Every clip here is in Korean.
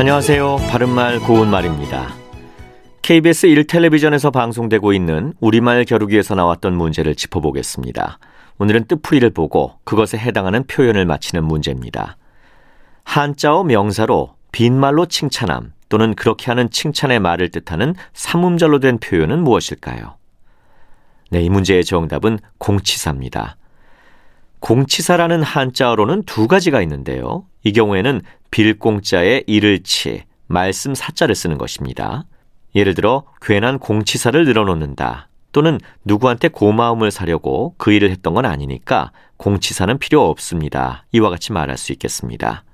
안녕하세요. 바른말 고운말입니다. KBS 1텔레비전에서 방송되고 있는 우리말 겨루기에서 나왔던 문제를 짚어보겠습니다. 오늘은 뜻풀이를 보고 그것에 해당하는 표현을 맞히는 문제입니다. 한자어 명사로 빈말로 칭찬함 또는 그렇게 하는 칭찬의 말을 뜻하는 삼음절로 된 표현은 무엇일까요? 네, 이 문제의 정답은 공치사입니다. 공치사라는 한자어로는 두 가지가 있는데요. 이 경우에는 빌공자에 이를 치, 말씀 사자를 쓰는 것입니다. 예를 들어 괜한 공치사를 늘어놓는다 또는 누구한테 고마움을 사려고 그 일을 했던 건 아니니까 공치사는 필요 없습니다. 이와 같이 말할 수 있겠습니다.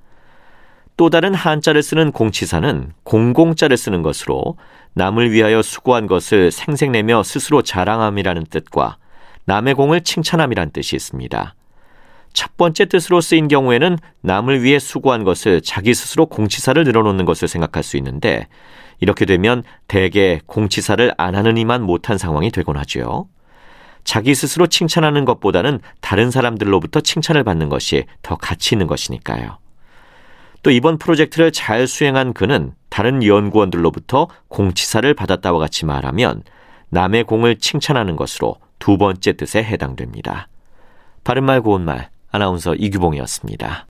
또 다른 한자를 쓰는 공치사는 공공자를 쓰는 것으로 남을 위하여 수고한 것을 생색내며 스스로 자랑함이라는 뜻과 남의 공을 칭찬함이란 뜻이 있습니다. 첫 번째 뜻으로 쓰인 경우에는 남을 위해 수고한 것을 자기 스스로 공치사를 늘어놓는 것을 생각할 수 있는데 이렇게 되면 대개 공치사를 안 하는 이만 못한 상황이 되곤 하죠. 자기 스스로 칭찬하는 것보다는 다른 사람들로부터 칭찬을 받는 것이 더 가치 있는 것이니까요. 또 이번 프로젝트를 잘 수행한 그는 다른 연구원들로부터 공치사를 받았다와 같이 말하면 남의 공을 칭찬하는 것으로 두 번째 뜻에 해당됩니다. 바른말 고운말 아나운서 이규봉이었습니다.